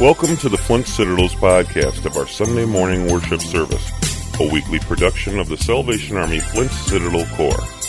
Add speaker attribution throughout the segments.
Speaker 1: Welcome to the Flint Citadels podcast of our Sunday morning worship service, a weekly production of the Salvation Army Flint Citadel Corps.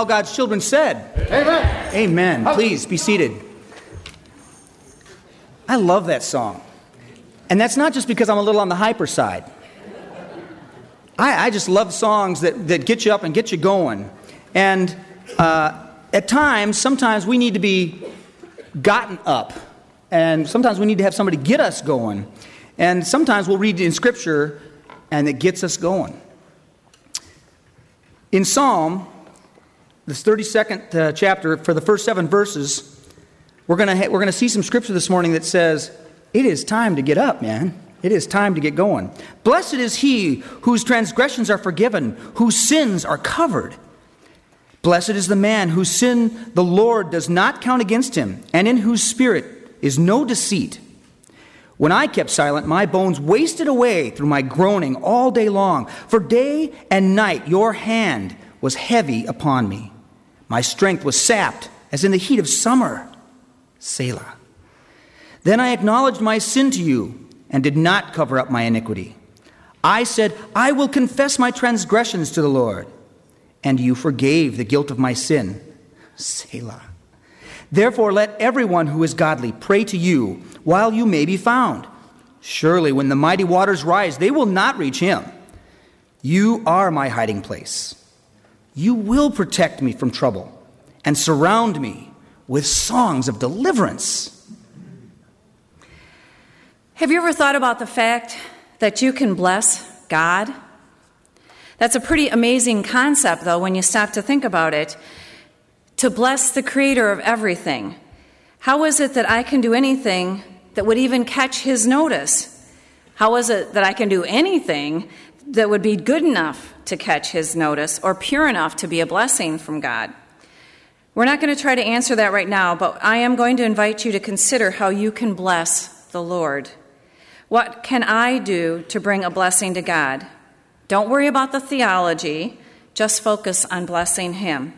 Speaker 2: All God's children said, Amen. Amen. Please be seated. I love that song. And that's not just because I'm a little on the hyper side. I, I just love songs that, that get you up and get you going. And uh, at times, sometimes we need to be gotten up. And sometimes we need to have somebody get us going. And sometimes we'll read in Scripture and it gets us going. In Psalm, this 32nd uh, chapter, for the first seven verses, we're going ha- we're going to see some scripture this morning that says, It is time to get up, man. It is time to get going. Blessed is he whose transgressions are forgiven, whose sins are covered. Blessed is the man whose sin the Lord does not count against him, and in whose spirit is no deceit. When I kept silent, my bones wasted away through my groaning all day long. For day and night your hand was heavy upon me. My strength was sapped as in the heat of summer. Selah. Then I acknowledged my sin to you and did not cover up my iniquity. I said, I will confess my transgressions to the Lord, and you forgave the guilt of my sin. Selah. Therefore, let everyone who is godly pray to you while you may be found. Surely, when the mighty waters rise, they will not reach him. You are my hiding place. You will protect me from trouble and surround me with songs of deliverance.
Speaker 3: Have you ever thought about the fact that you can bless God? That's a pretty amazing concept, though, when you stop to think about it. To bless the creator of everything. How is it that I can do anything that would even catch his notice? How is it that I can do anything that would be good enough to catch his notice or pure enough to be a blessing from God? We're not going to try to answer that right now, but I am going to invite you to consider how you can bless the Lord. What can I do to bring a blessing to God? Don't worry about the theology, just focus on blessing Him.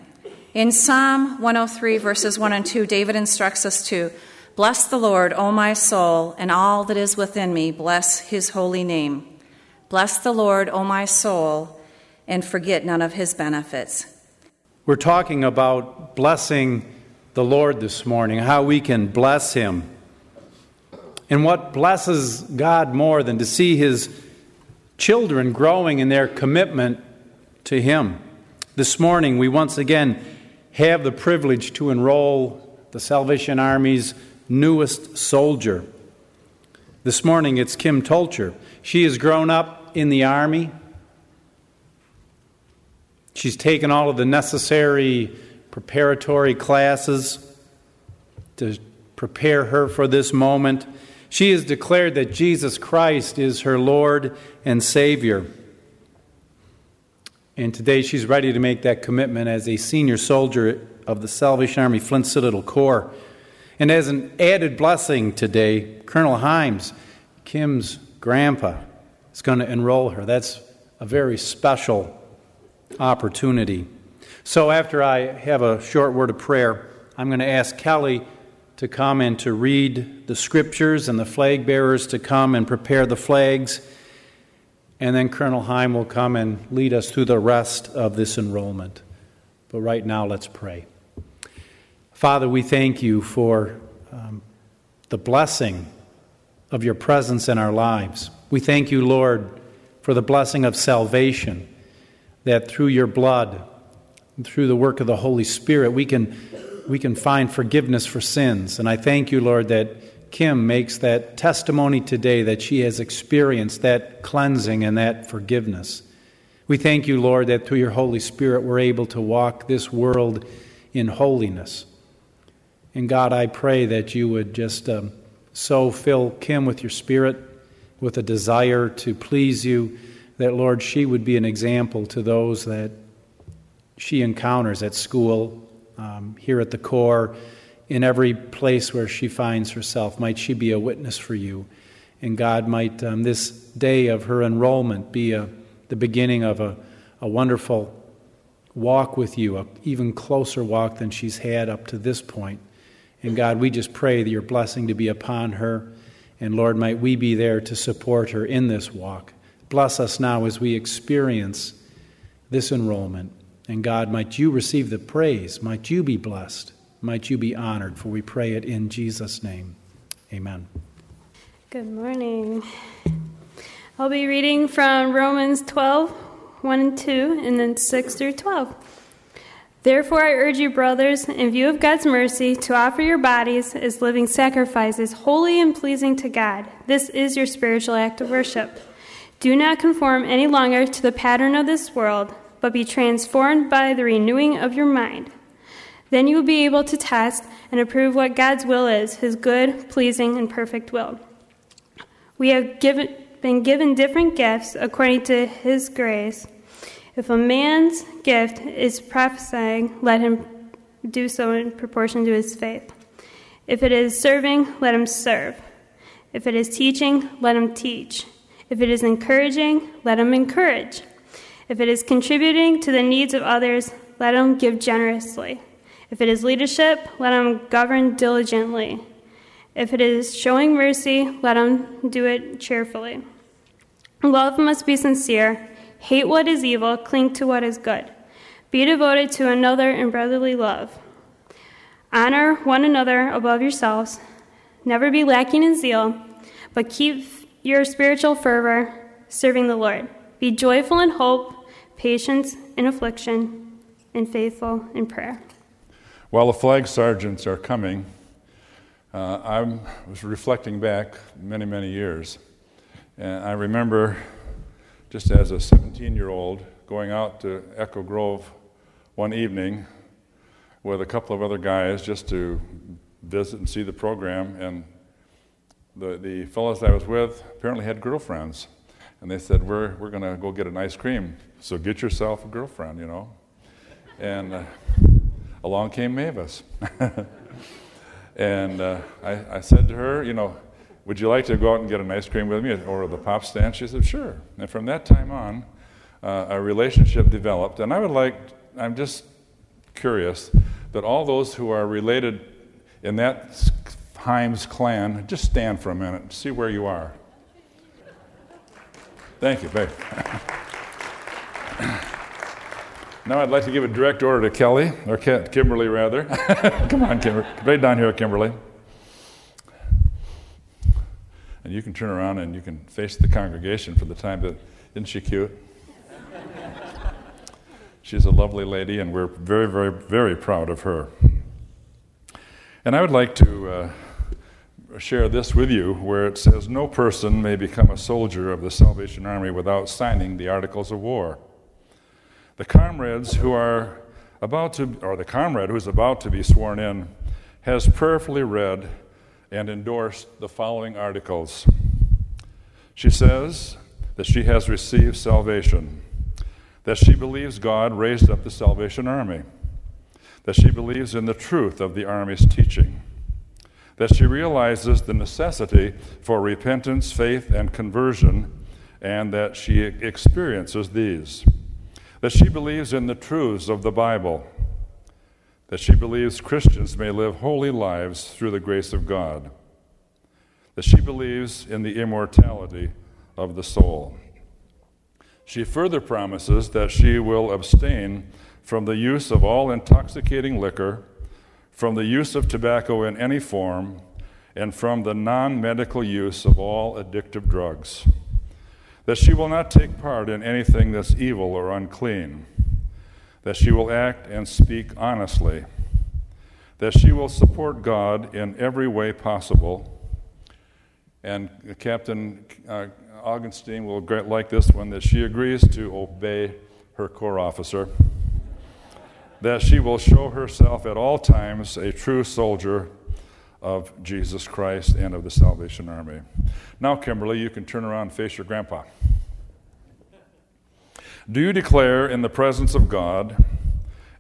Speaker 3: In Psalm 103, verses 1 and 2, David instructs us to Bless the Lord, O my soul, and all that is within me, bless his holy name. Bless the Lord, O my soul, and forget none of his benefits.
Speaker 4: We're talking about blessing the Lord this morning, how we can bless him. And what blesses God more than to see his children growing in their commitment to him? This morning, we once again have the privilege to enroll the Salvation Army's newest soldier. This morning it's Kim Tolcher. She has grown up in the Army. She's taken all of the necessary preparatory classes to prepare her for this moment. She has declared that Jesus Christ is her Lord and Savior. And today she's ready to make that commitment as a senior soldier of the Salvation Army Flint Citadel Corps. And as an added blessing today, Colonel Himes, Kim's grandpa, is going to enroll her. That's a very special opportunity. So, after I have a short word of prayer, I'm going to ask Kelly to come and to read the scriptures and the flag bearers to come and prepare the flags. And then Colonel Himes will come and lead us through the rest of this enrollment. But right now, let's pray. Father, we thank you for um, the blessing of your presence in our lives. We thank you, Lord, for the blessing of salvation, that through your blood, through the work of the Holy Spirit, we can, we can find forgiveness for sins. And I thank you, Lord, that Kim makes that testimony today that she has experienced that cleansing and that forgiveness. We thank you, Lord, that through your Holy Spirit we're able to walk this world in holiness. And God, I pray that you would just um, so fill Kim with your spirit, with a desire to please you, that, Lord, she would be an example to those that she encounters at school, um, here at the corps, in every place where she finds herself. Might she be a witness for you? And God, might um, this day of her enrollment be a, the beginning of a, a wonderful walk with you, an even closer walk than she's had up to this point. And God, we just pray that your blessing to be upon her. And Lord, might we be there to support her in this walk. Bless us now as we experience this enrollment. And God, might you receive the praise. Might you be blessed. Might you be honored. For we pray it in Jesus' name. Amen.
Speaker 5: Good morning. I'll be reading from Romans 12, 1 and 2, and then 6 through 12. Therefore, I urge you, brothers, in view of God's mercy, to offer your bodies as living sacrifices, holy and pleasing to God. This is your spiritual act of worship. Do not conform any longer to the pattern of this world, but be transformed by the renewing of your mind. Then you will be able to test and approve what God's will is, his good, pleasing, and perfect will. We have given, been given different gifts according to his grace. If a man's gift is prophesying, let him do so in proportion to his faith. If it is serving, let him serve. If it is teaching, let him teach. If it is encouraging, let him encourage. If it is contributing to the needs of others, let him give generously. If it is leadership, let him govern diligently. If it is showing mercy, let him do it cheerfully. Love must be sincere. Hate what is evil, cling to what is good. Be devoted to another in brotherly love. Honor one another above yourselves. Never be lacking in zeal, but keep your spiritual fervor serving the Lord. Be joyful in hope, patient in affliction, and faithful in prayer.
Speaker 6: While the flag sergeants are coming, uh, I was reflecting back many, many years. And I remember just as a 17 year old going out to Echo Grove one evening with a couple of other guys just to visit and see the program. And the, the fellows I was with apparently had girlfriends. And they said, We're, we're going to go get an ice cream. So get yourself a girlfriend, you know. And uh, along came Mavis. and uh, I, I said to her, You know, would you like to go out and get an ice cream with me or the pop stand? She said, Sure. And from that time on, uh, a relationship developed. And I would like, I'm just curious that all those who are related in that Himes clan, just stand for a minute and see where you are. Thank you, babe. now I'd like to give a direct order to Kelly, or Kimberly rather. Come on, Kimberly. Right down here, Kimberly. And you can turn around and you can face the congregation for the time that, isn't she cute? She's a lovely lady, and we're very, very, very proud of her. And I would like to uh, share this with you where it says, No person may become a soldier of the Salvation Army without signing the Articles of War. The comrades who are about to, or the comrade who is about to be sworn in, has prayerfully read and endorsed the following articles. She says that she has received salvation, that she believes God raised up the Salvation Army, that she believes in the truth of the Army's teaching that she realizes the necessity for repentance, faith, and conversion, and that she experiences these. That she believes in the truths of the Bible. That she believes Christians may live holy lives through the grace of God. That she believes in the immortality of the soul. She further promises that she will abstain from the use of all intoxicating liquor from the use of tobacco in any form, and from the non medical use of all addictive drugs. That she will not take part in anything that's evil or unclean. That she will act and speak honestly. That she will support God in every way possible. And Captain uh, Augenstein will like this one that she agrees to obey her corps officer that she will show herself at all times a true soldier of Jesus Christ and of the Salvation Army. Now, Kimberly, you can turn around and face your grandpa. Do you declare in the presence of God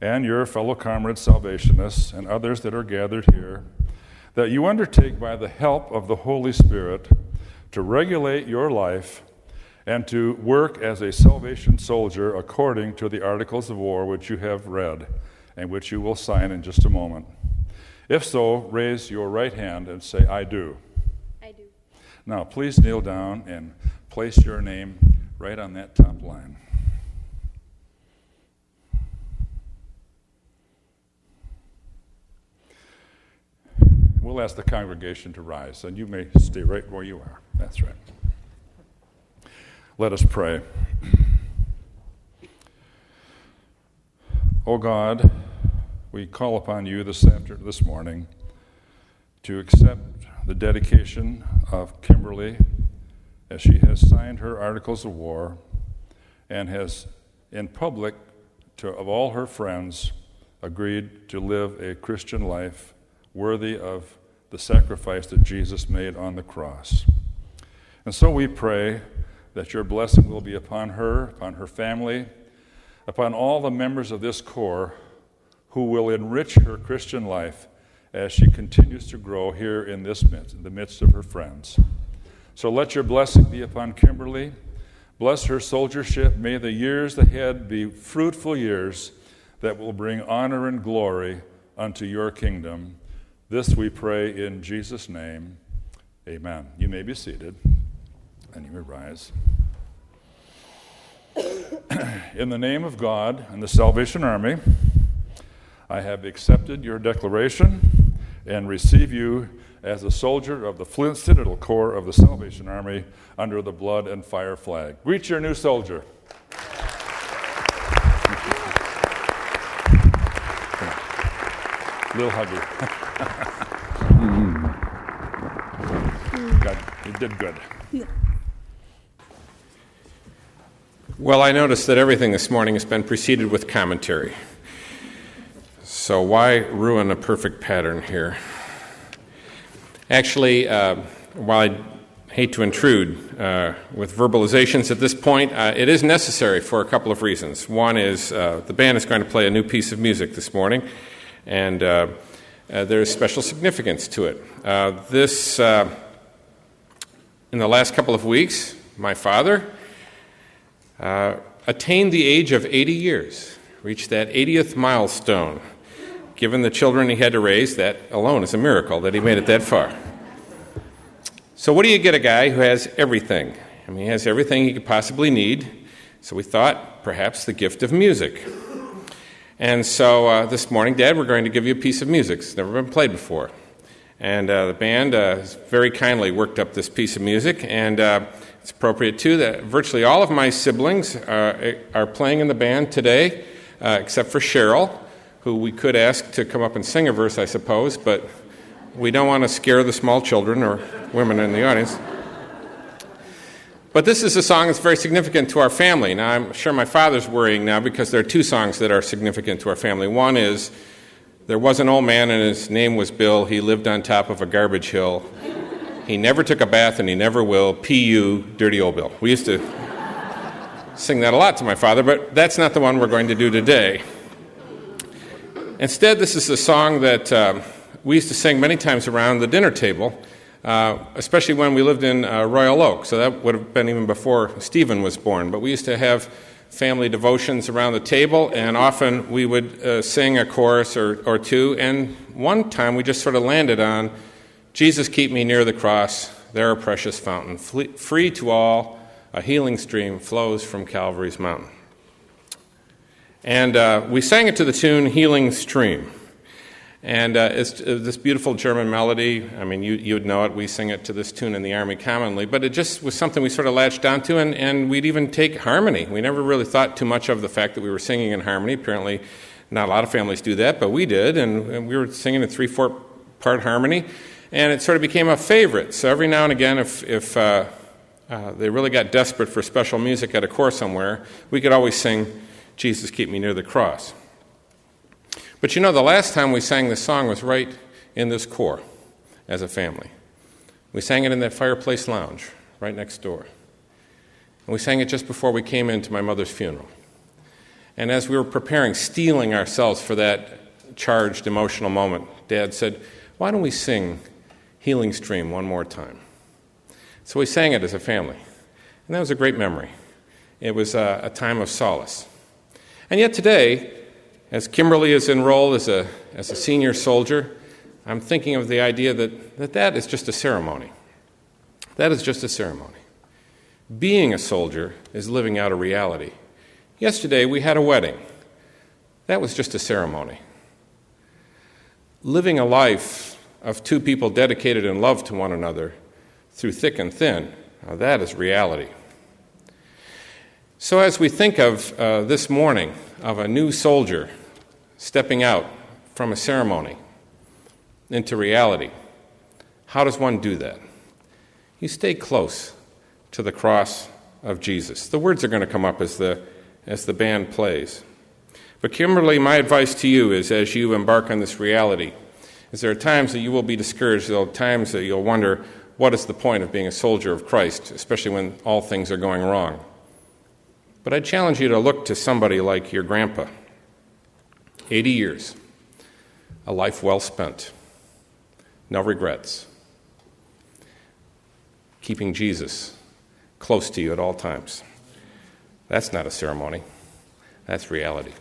Speaker 6: and your fellow comrades, Salvationists, and others that are gathered here that you undertake by the help of the Holy Spirit to regulate your life and to work as a salvation soldier according to the articles of war which you have read and which you will sign in just a moment. If so, raise your right hand and say, I do.
Speaker 5: I do.
Speaker 6: Now, please kneel down and place your name right on that top line. We'll ask the congregation to rise, and you may stay right where you are. That's right. Let us pray. O oh God, we call upon you this after this morning to accept the dedication of Kimberly as she has signed her articles of war and has in public to of all her friends agreed to live a Christian life worthy of the sacrifice that Jesus made on the cross. And so we pray that your blessing will be upon her, upon her family, upon all the members of this corps who will enrich her Christian life as she continues to grow here in this midst, in the midst of her friends. So let your blessing be upon Kimberly. Bless her soldiership. May the years ahead be fruitful years that will bring honor and glory unto your kingdom. This we pray in Jesus' name. Amen. You may be seated, and you may rise. in the name of God and the Salvation Army, I have accepted your declaration and receive you as a soldier of the Flint Citadel Corps of the Salvation Army under the blood and fire flag. Greet your new soldier. Little huggy. good. You did good.
Speaker 7: Well, I noticed that everything this morning has been preceded with commentary. So, why ruin a perfect pattern here? Actually, uh, while I hate to intrude uh, with verbalizations at this point, uh, it is necessary for a couple of reasons. One is uh, the band is going to play a new piece of music this morning, and uh, uh, there is special significance to it. this, in the last couple of weeks, my father attained the age of 80 years, reached that 80th milestone. Given the children he had to raise, that alone is a miracle that he made it that far. So, what do you get a guy who has everything? I mean, he has everything he could possibly need. So, we thought perhaps the gift of music. And so uh, this morning, Dad, we're going to give you a piece of music. It's never been played before. And uh, the band uh, very kindly worked up this piece of music, and uh, it's appropriate too that virtually all of my siblings uh, are playing in the band today, uh, except for Cheryl, who we could ask to come up and sing a verse, I suppose, but we don't want to scare the small children or women in the audience. But this is a song that's very significant to our family. Now, I'm sure my father's worrying now because there are two songs that are significant to our family. One is There was an old man and his name was Bill. He lived on top of a garbage hill. He never took a bath and he never will. P.U. Dirty Old Bill. We used to sing that a lot to my father, but that's not the one we're going to do today. Instead, this is a song that uh, we used to sing many times around the dinner table uh, especially when we lived in uh, Royal Oak. So that would have been even before Stephen was born. But we used to have family devotions around the table, and often we would uh, sing a chorus or, or two. And one time we just sort of landed on Jesus, keep me near the cross, there a precious fountain, free to all, a healing stream flows from Calvary's mountain. And uh, we sang it to the tune Healing Stream. And uh, it's uh, this beautiful German melody. I mean, you, you would know it. We sing it to this tune in the Army commonly. But it just was something we sort of latched onto, and, and we'd even take harmony. We never really thought too much of the fact that we were singing in harmony. Apparently, not a lot of families do that, but we did. And, and we were singing in three, four part harmony. And it sort of became a favorite. So every now and again, if, if uh, uh, they really got desperate for special music at a corps somewhere, we could always sing, Jesus, Keep Me Near the Cross. But you know, the last time we sang this song was right in this corps as a family. We sang it in that fireplace lounge right next door. And we sang it just before we came into my mother's funeral. And as we were preparing, steeling ourselves for that charged emotional moment, Dad said, Why don't we sing Healing Stream one more time? So we sang it as a family. And that was a great memory. It was a, a time of solace. And yet today, as Kimberly is enrolled as a, as a senior soldier, I'm thinking of the idea that, that that is just a ceremony. That is just a ceremony. Being a soldier is living out a reality. Yesterday, we had a wedding. That was just a ceremony. Living a life of two people dedicated in love to one another through thick and thin, now that is reality. So, as we think of uh, this morning of a new soldier stepping out from a ceremony into reality. How does one do that? You stay close to the cross of Jesus. The words are going to come up as the, as the band plays. But, Kimberly, my advice to you is as you embark on this reality, is there are times that you will be discouraged, there are times that you'll wonder, what is the point of being a soldier of Christ, especially when all things are going wrong? But I challenge you to look to somebody like your grandpa 80 years, a life well spent, no regrets. keeping Jesus close to you at all times. That's not a ceremony, that's reality.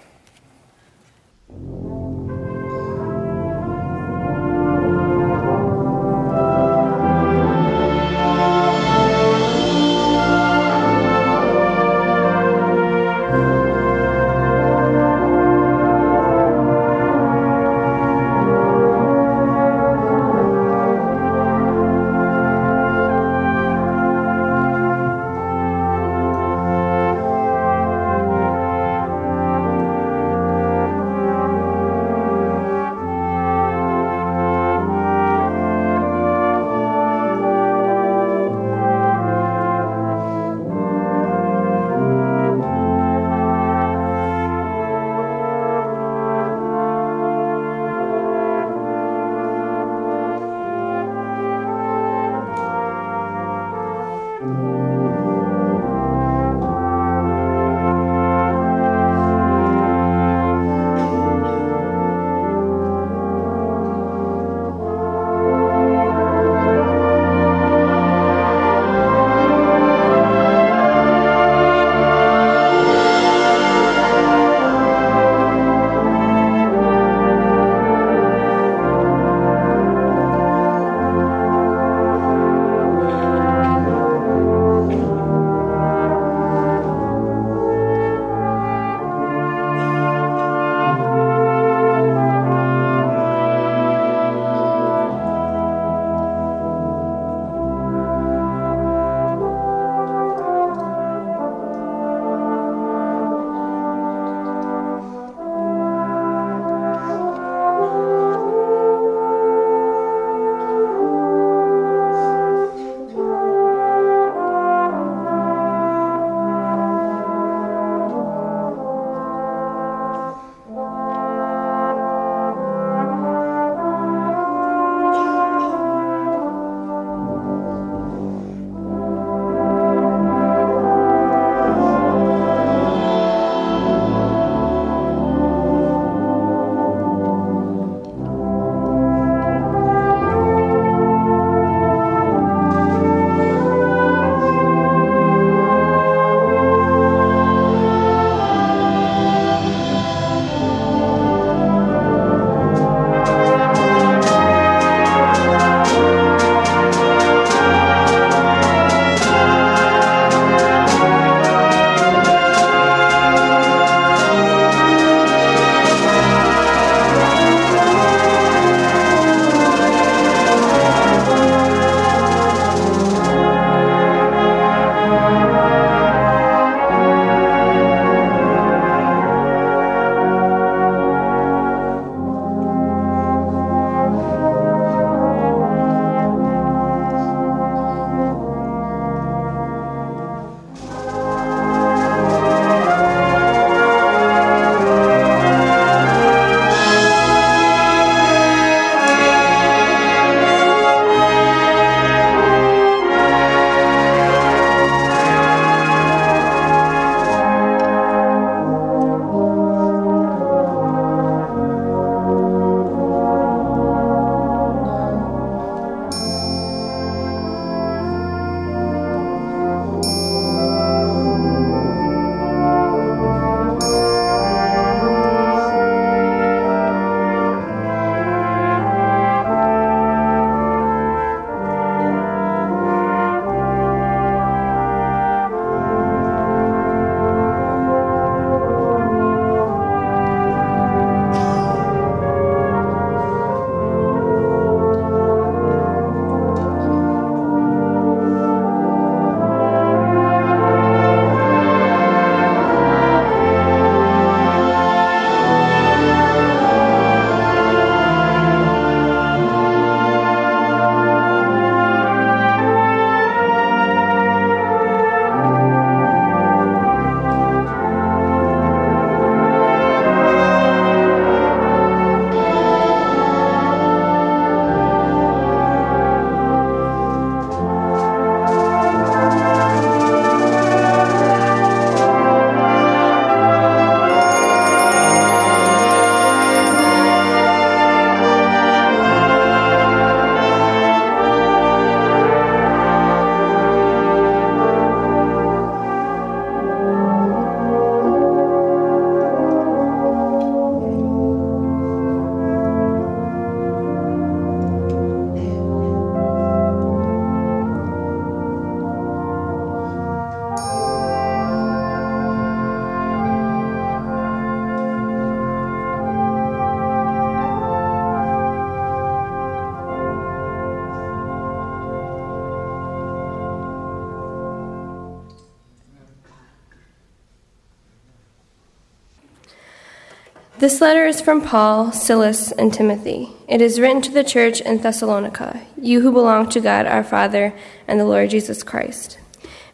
Speaker 8: This letter is from Paul, Silas, and Timothy. It is written to the church in Thessalonica, you who belong to God our Father and the Lord Jesus Christ.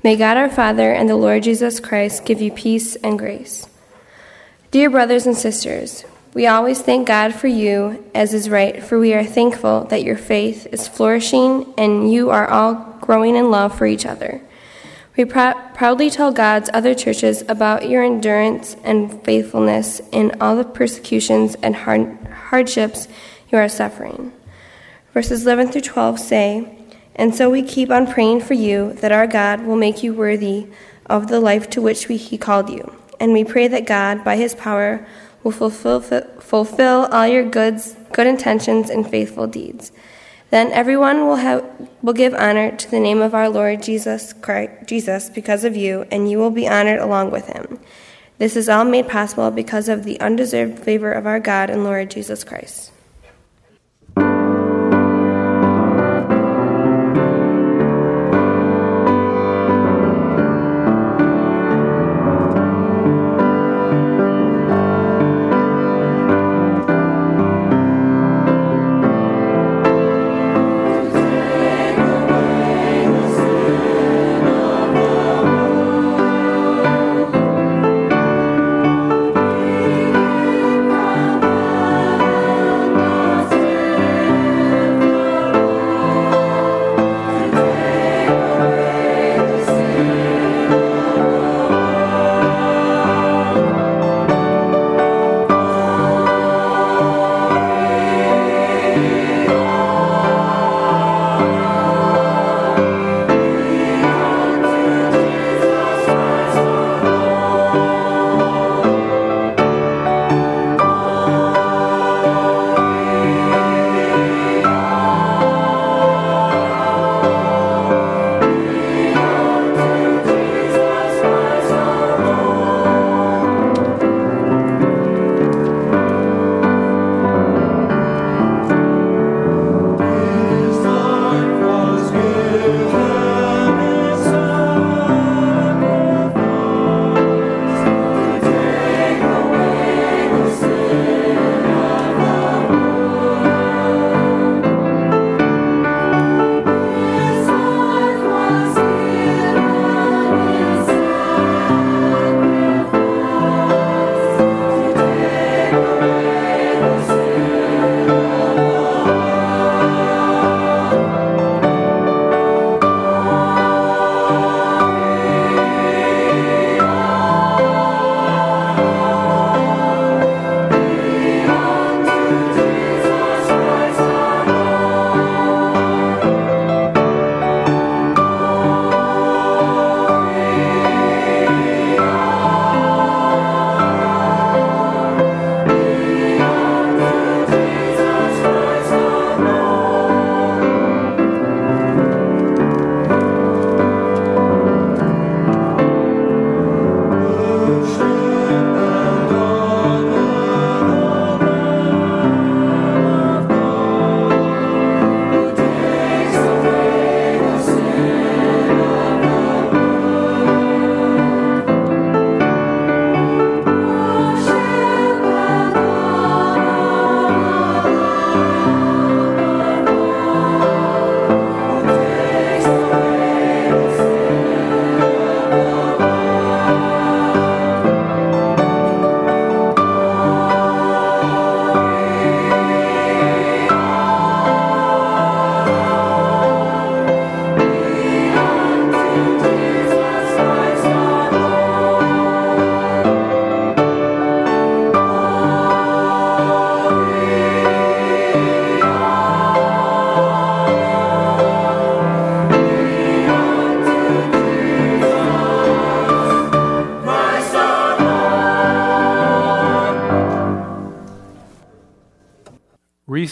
Speaker 8: May God our Father and the Lord Jesus Christ give you peace and grace. Dear brothers and sisters, we always thank God for you, as is right, for we are thankful that your faith is flourishing and you are all growing in love for each other. We prou- proudly tell God's other churches about your endurance and faithfulness in all the persecutions and hard- hardships you are suffering. Verses 11 through 12 say, And so we keep on praying for you that our God will make you worthy of the life to which we, He called you. And we pray that God, by His power, will fulfill, fulfill all your goods, good intentions and faithful deeds. Then everyone will, have, will give honor to the name of our Lord Jesus, Christ, Jesus because of you, and you will be honored along with him. This is all made possible because of the undeserved favor of our God and Lord Jesus Christ.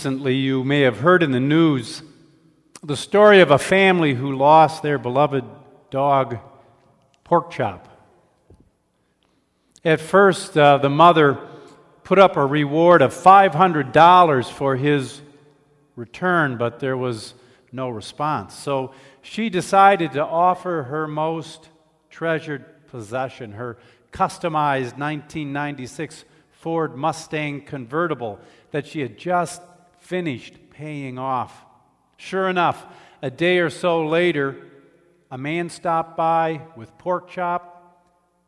Speaker 4: Recently, you may have heard in the news the story of a family who lost their beloved dog, Porkchop. At first, uh, the mother put up a reward of $500 for his return, but there was no response. So she decided to offer her most treasured possession, her customized 1996 Ford Mustang convertible that she had just finished paying off. Sure enough, a day or so later, a man stopped by with pork chop,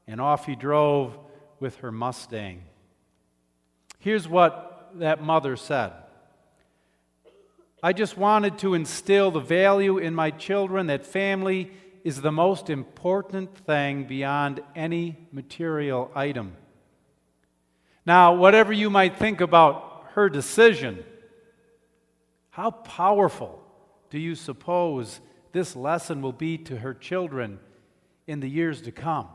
Speaker 4: and off he drove with her Mustang. Here's what that mother said I just wanted to instill the value in my children that family is the most important thing beyond any material item. Now, whatever you might think about her decision, how powerful do you suppose this lesson will be to her children in the years to come?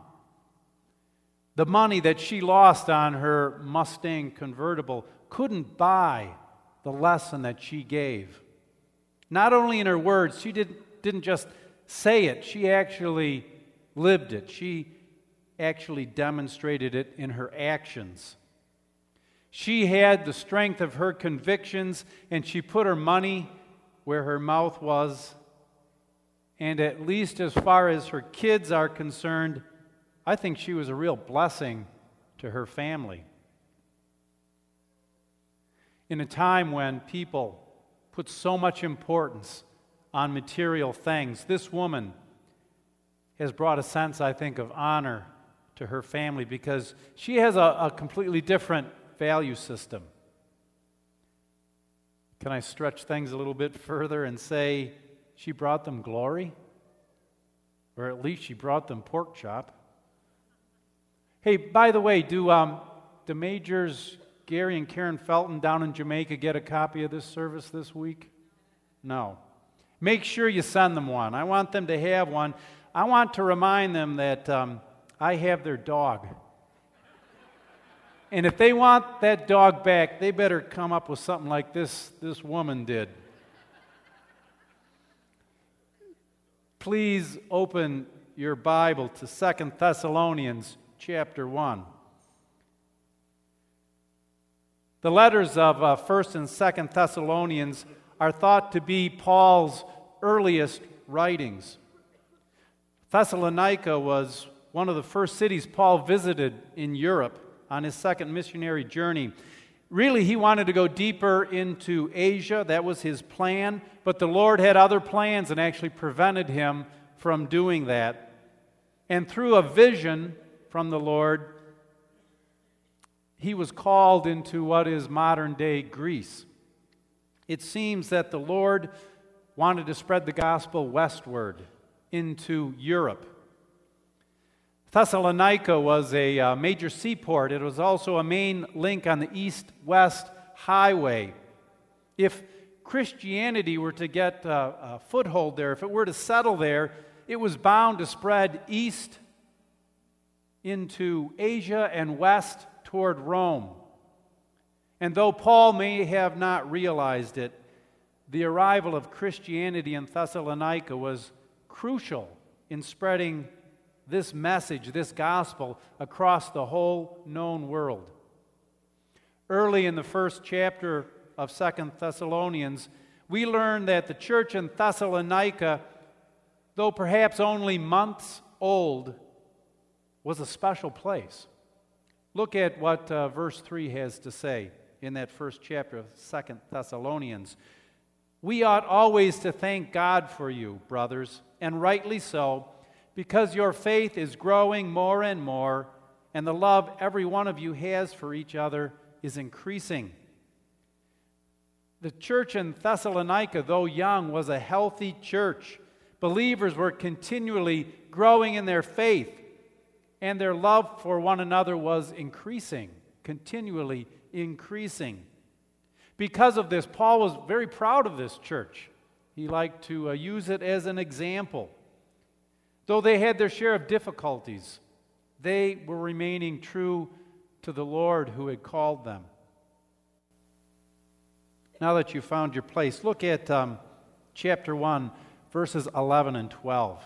Speaker 4: The money that she lost on her Mustang convertible couldn't buy the lesson that she gave. Not only in her words, she didn't, didn't just say it, she actually lived it. She actually demonstrated it in her actions. She had the strength of her convictions, and she put her money where her mouth was. And at least as far as her kids are concerned, I think she was a real blessing to her family. In a time when people put so much importance on material things, this woman has brought a sense, I think, of honor to her family because she has a, a completely different value system. Can I stretch things a little bit further and say she brought them glory? Or at least she brought them pork chop. Hey, by the way, do um, the majors Gary and Karen Felton down in Jamaica get a copy of this service this week? No. Make sure you send them one. I want them to have one. I want to remind them that um, I have their dog. And if they want that dog back, they better come up with something like this this woman did. Please open your Bible to Second Thessalonians chapter 1. The letters of uh, 1st and 2nd Thessalonians are thought to be Paul's earliest writings. Thessalonica was one of the first cities Paul visited in Europe on his second missionary journey. Really, he wanted to go deeper into Asia. That was his plan. But the Lord had other plans and actually prevented him from doing that. And through a vision from the Lord, he was called into what is modern day Greece. It seems that the Lord wanted to spread the gospel westward into Europe. Thessalonica was a uh, major seaport. It was also a main link on the east west highway. If Christianity were to get uh, a foothold there, if it were to settle there, it was bound to spread east into Asia and west toward Rome. And though Paul may have not realized it, the arrival of Christianity in Thessalonica was crucial in spreading this message, this gospel, across the whole known world. Early in the first chapter of Second Thessalonians, we learn that the church in Thessalonica, though perhaps only months old, was a special place. Look at what uh, verse 3 has to say in that first chapter of Second Thessalonians. We ought always to thank God for you, brothers, and rightly so, because your faith is growing more and more, and the love every one of you has for each other is increasing. The church in Thessalonica, though young, was a healthy church. Believers were continually growing in their faith and their love for one another was increasing, continually increasing. Because of this, Paul was very proud of this church. He liked to uh, use it as an example. Though they had their share of difficulties, they were remaining true to the Lord who had called them. Now that you've found your place, look at um, chapter 1, verses 11 and 12.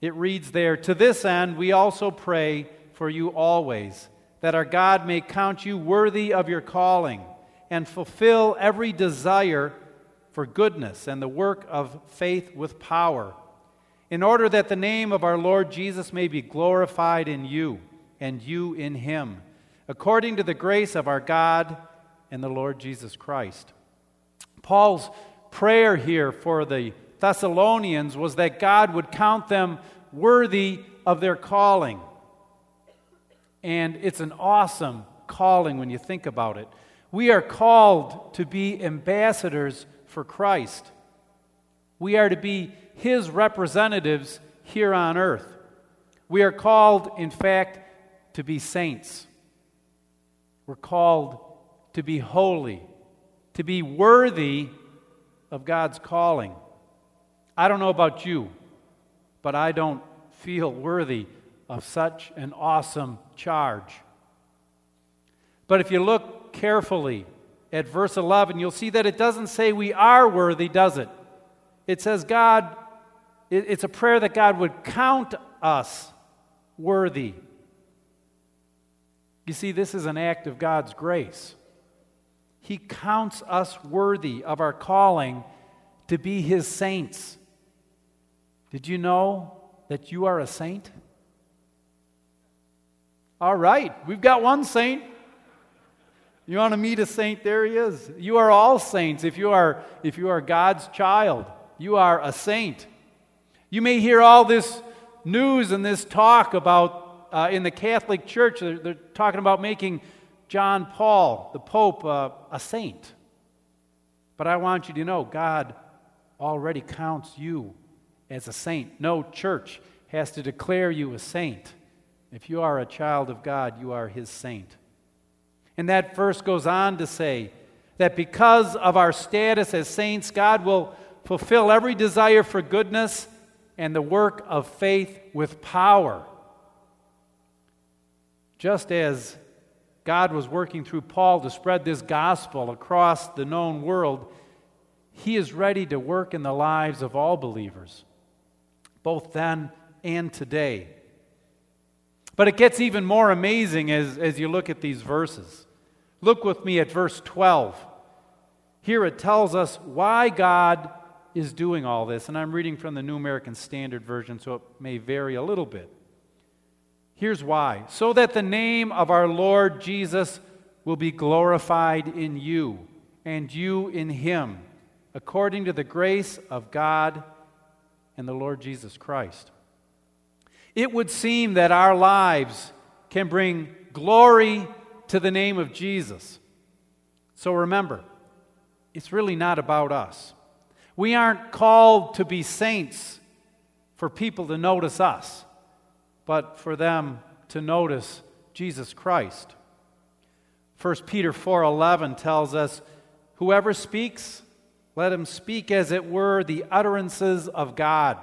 Speaker 4: It reads there To this end, we also pray for you always, that our God may count you worthy of your calling and fulfill every desire for goodness and the work of faith with power, in order that the name of our Lord Jesus may be glorified in you and you in him, according to the grace of our God and the Lord Jesus Christ. Paul's prayer here for the Thessalonians was that God would count them worthy of their calling. And it's an awesome calling when you think about it. We are called to be ambassadors for Christ. We are to be his representatives here on earth. We are called, in fact, to be saints. We're called to be holy, to be worthy of God's calling. I don't know about you, but I don't feel worthy of such an awesome charge. But if you look carefully at verse 11, you'll see that it doesn't say we are worthy, does it? It says God, it's a prayer that God would count us worthy. You see, this is an act of God's grace. He counts us worthy of our calling to be His saints. Did you know that you are a saint? All right, we've got one saint. You want to meet a saint? There he is. You are all saints if you are, if you are God's child. You are a saint. You may hear all this news and this talk about uh, in the Catholic Church. They're, they're, talking about making John Paul, the Pope, uh, a saint. But I want you to know God already counts you as a saint. No church has to declare you a saint. If you are a child of God, you are his saint. And that verse goes on to say that because of our status as saints, God will fulfill every desire for goodness and the work of faith with power. Just as God was working through Paul to spread this gospel across the known world, He is ready to work in the lives of all believers, both then and today. But it gets even more amazing as, as you look at these verses. Look with me at verse 12. Here it tells us why God is doing all this, and I'm reading from the New American Standard Version, so it may vary a little bit. Here's why so that the name of our Lord Jesus will be glorified in you, and you in him, according to the grace of God and the Lord Jesus Christ. It would seem that our lives can bring glory to the name of Jesus. So remember, it's really not about us. We aren't called to be saints for people to notice us, but for them to notice Jesus Christ. 1 Peter 4:11 tells us, "Whoever speaks, let him speak as it were the utterances of God.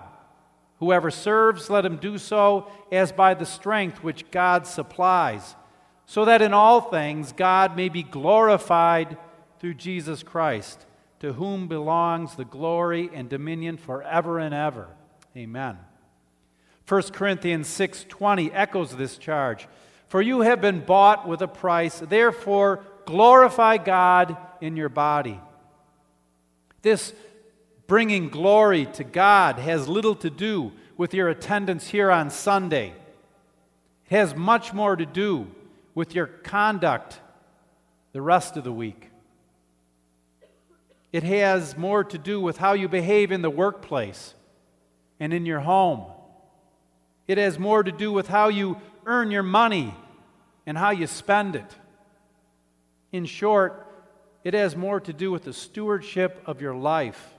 Speaker 4: Whoever serves, let him do so as by the strength which God supplies, so that in all things God may be glorified through Jesus Christ." To whom belongs the glory and dominion forever and ever. Amen. 1 Corinthians 6:20 echoes this charge. For you have been bought with a price, therefore glorify God in your body. This bringing glory to God has little to do with your attendance here on Sunday. It has much more to do with your conduct the rest of the week. It has more to do with how you behave in the workplace and in your home. It has more to do with how you earn your money and how you spend it. In short, it has more to do with the stewardship of your life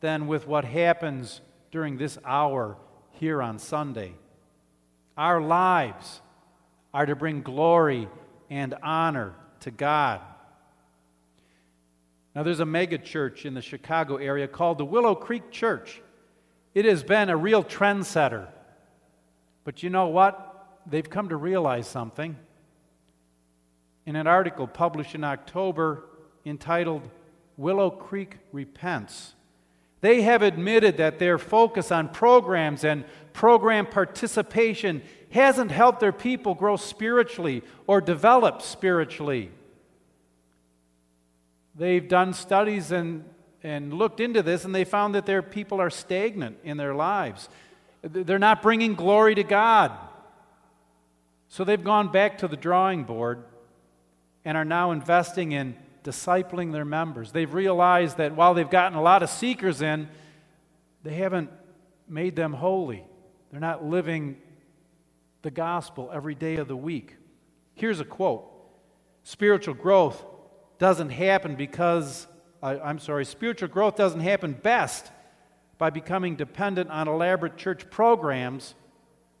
Speaker 4: than with what happens during this hour here on Sunday. Our lives are to bring glory and honor to God. Now, there's a mega church in the Chicago area called the Willow Creek Church. It has been a real trendsetter. But you know what? They've come to realize something. In an article published in October entitled Willow Creek Repents, they have admitted that their focus on programs and program participation hasn't helped their people grow spiritually or develop spiritually. They've done studies and, and looked into this, and they found that their people are stagnant in their lives. They're not bringing glory to God. So they've gone back to the drawing board and are now investing in discipling their members. They've realized that while they've gotten a lot of seekers in, they haven't made them holy. They're not living the gospel every day of the week. Here's a quote Spiritual growth doesn't happen because, I, I'm sorry, spiritual growth doesn't happen best by becoming dependent on elaborate church programs,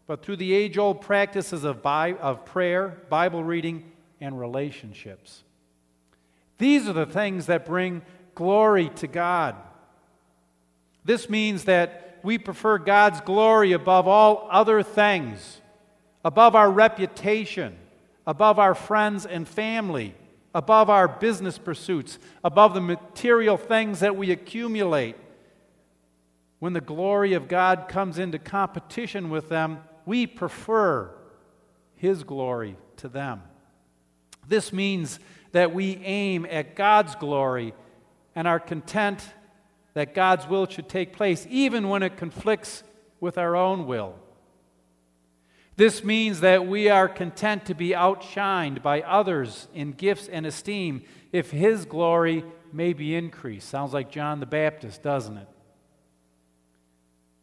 Speaker 4: but through the age old practices of, Bi- of prayer, Bible reading, and relationships. These are the things that bring glory to God. This means that we prefer God's glory above all other things, above our reputation, above our friends and family, above our business pursuits, above the material things that we accumulate. When the glory of God comes into competition with them, we prefer His glory to them. This means that we aim at God's glory and are content that God's will should take place, even when it conflicts with our own will. This means that we are content to be outshined by others in gifts and esteem if His glory may be increased. Sounds like John the Baptist, doesn't it?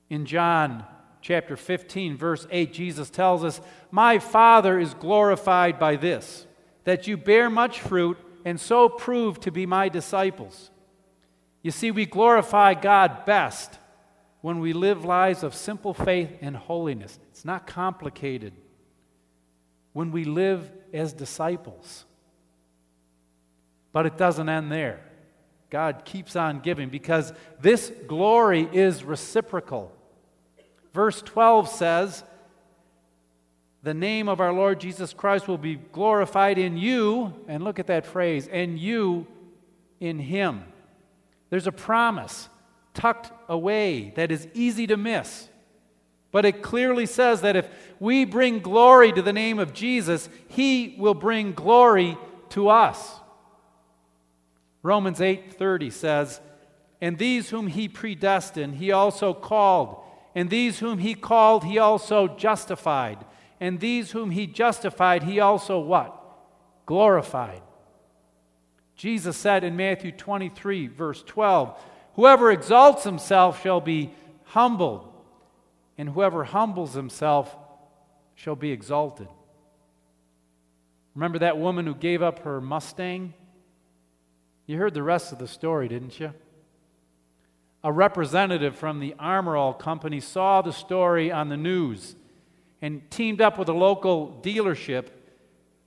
Speaker 4: In John chapter 15, verse 8, Jesus tells us, My Father is glorified by this, that you bear much fruit and so prove to be my disciples. You see, we glorify God best when we live lives of simple faith and holiness. It's not complicated. When we live as disciples. But it doesn't end there. God keeps on giving because this glory is reciprocal. Verse 12 says, The name of our Lord Jesus Christ will be glorified in you, and look at that phrase, and you in him. There's a promise tucked away that is easy to miss. But it clearly says that if we bring glory to the name of Jesus, he will bring glory to us. Romans 8:30 says, "And these whom he predestined, he also called, and these whom he called, he also justified, and these whom he justified, he also what? Glorified." Jesus said in Matthew 23 verse 12, Whoever exalts himself shall be humbled, and whoever humbles himself shall be exalted. Remember that woman who gave up her Mustang? You heard the rest of the story, didn't you? A representative from the Armor All Company saw the story on the news and teamed up with a local dealership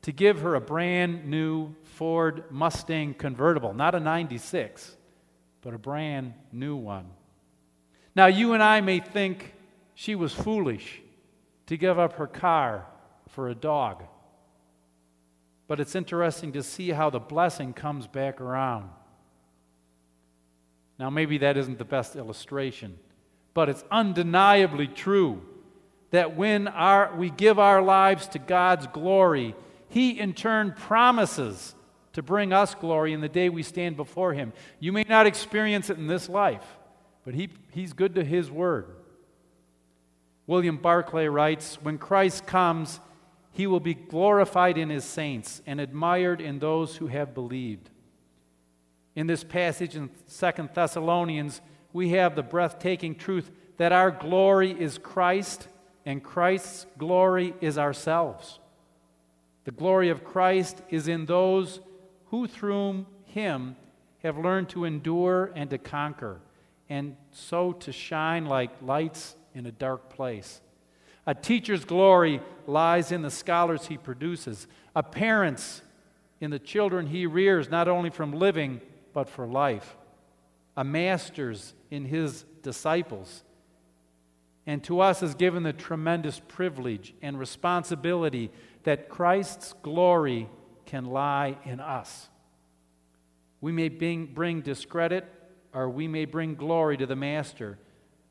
Speaker 4: to give her a brand new Ford Mustang convertible, not a 96 but a brand new one. Now, you and I may think she was foolish to give up her car for a dog. But it's interesting to see how the blessing comes back around. Now, maybe that isn't the best illustration, but it's undeniably true that when our, we give our lives to God's glory, He in turn promises to bring us glory in the day we stand before Him. You may not experience it in this life, but he, He's good to His word. William Barclay writes When Christ comes, He will be glorified in His saints and admired in those who have believed. In this passage in Second Thessalonians, we have the breathtaking truth that our glory is Christ and Christ's glory is ourselves. The glory of Christ is in those who through him have learned to endure and to conquer, and so to shine like lights in a dark place. A teacher's glory lies in the scholars he produces, a parent's in the children he rears, not only from living, but for life, a master's in his disciples. And to us is given the tremendous privilege and responsibility that Christ's glory can lie in us. We may bring, discredit or we may bring glory to the Master,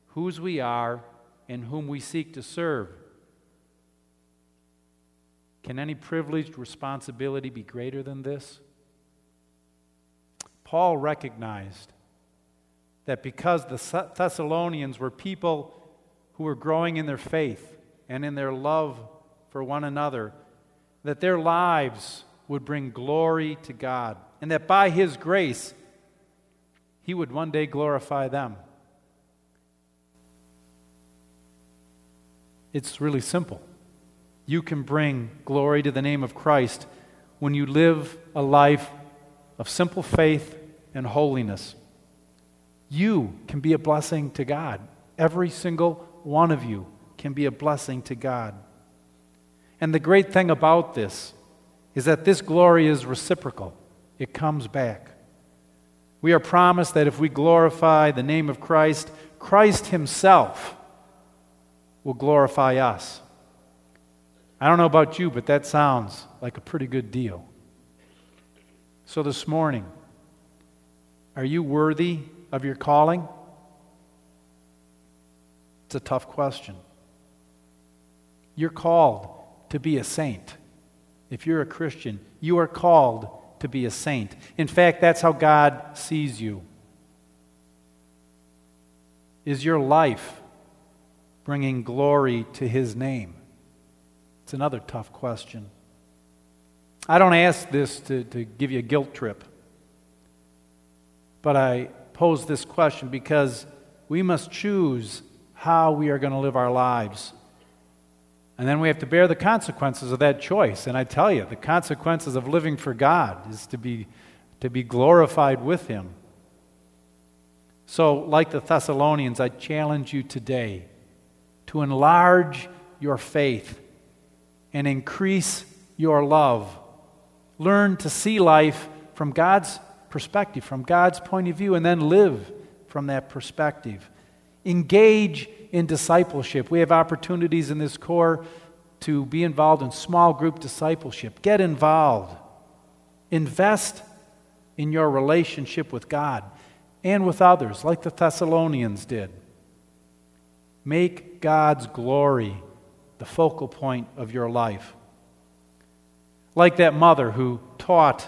Speaker 4: whose we are and whom we seek to serve. Can any privileged responsibility be greater than this? Paul recognized that because the Thessalonians were people who were growing in their faith and in their love for one another, that their lives would bring glory to God, and that by His grace, He would one day glorify them. It's really simple. You can bring glory to the name of Christ when you live a life of simple faith and holiness. You can be a blessing to God. Every single one of you can be a blessing to God. And the great thing about this is that this glory is reciprocal, it comes back. We are promised that if we glorify the name of Christ, Christ Himself will glorify us. I don't know about you, but that sounds like a pretty good deal. So this morning, are you worthy of your calling? It's a tough question. You're called to be a saint. If you're a Christian, you are called to be a saint. In fact, that's how God sees you. Is your life bringing glory to His name? It's another tough question. I don't ask this to, to give you a guilt trip, but I pose this question because we must choose how we are going to live our lives. And then we have to bear the consequences of that choice. And I tell you, the consequences of living for God is to be, to be glorified with Him. So, like the Thessalonians, I challenge you today to enlarge your faith and increase your love. Learn to see life from God's perspective, from God's point of view, and then live from that perspective. Engage in discipleship. We have opportunities in this corps to be involved in small group discipleship. Get involved. Invest in your relationship with God and with others, like the Thessalonians did. Make God's glory the focal point of your life. Like that mother who taught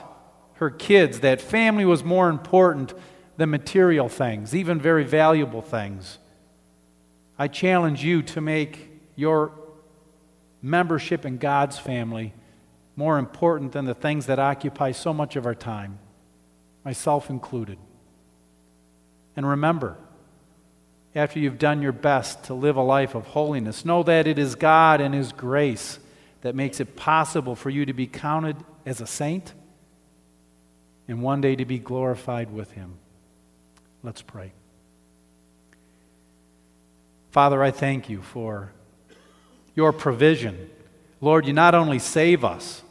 Speaker 4: her kids that family was more important than material things, even very valuable things. I challenge you to make your membership in God's family more important than the things that occupy so much of our time, myself included. And remember, after you've done your best to live a life of holiness, know that it is God and His grace that makes it possible for you to be counted as a saint and one day to be glorified with Him. Let's pray. Father, I thank you for your provision. Lord, you not only save us,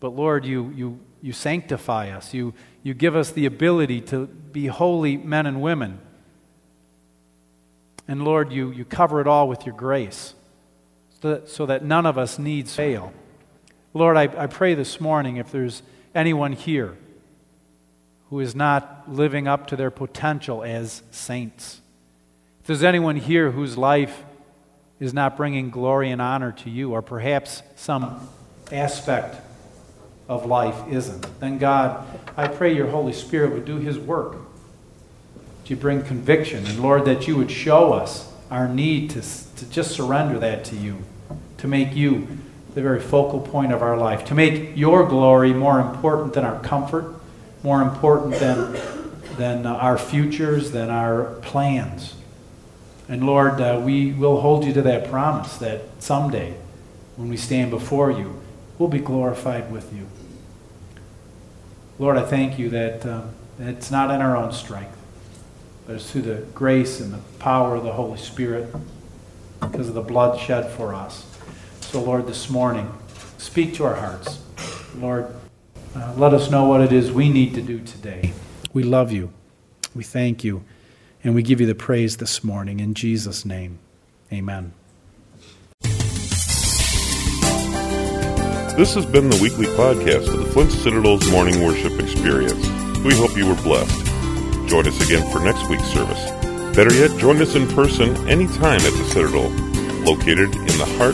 Speaker 4: but Lord, you, you, you sanctify us. You, you give us the ability to be holy men and women. And Lord, you, you cover it all with your grace so that, so that none of us needs fail. Lord, I, I pray this morning if there's anyone here who is not living up to their potential as saints, if there's anyone here whose life is not bringing glory and honor to you, or perhaps some aspect of life isn't, then God, I pray your Holy Spirit would do his work to bring conviction. And Lord, that you would show us our need to, to just surrender that to you, to make you the very focal point of our life, to make your glory more important than our comfort, more important than, than our futures, than our plans. And Lord, uh, we will hold you to that promise that someday, when we stand before you, we'll be glorified with you. Lord, I thank you that um, it's not in our own strength but it's through the grace and the power of the Holy Spirit because of the blood shed for us. So, Lord, this morning, speak to our hearts. Lord, uh, let us know what it is we need to do today. We love you. We thank you. And we give you the praise this morning. In Jesus' name, amen.
Speaker 1: This has been the weekly podcast of the Flint Citadel's Morning Worship Experience. We hope you were blessed. Join us again for next week's service. Better yet, join us in person anytime at the Citadel, located in the heart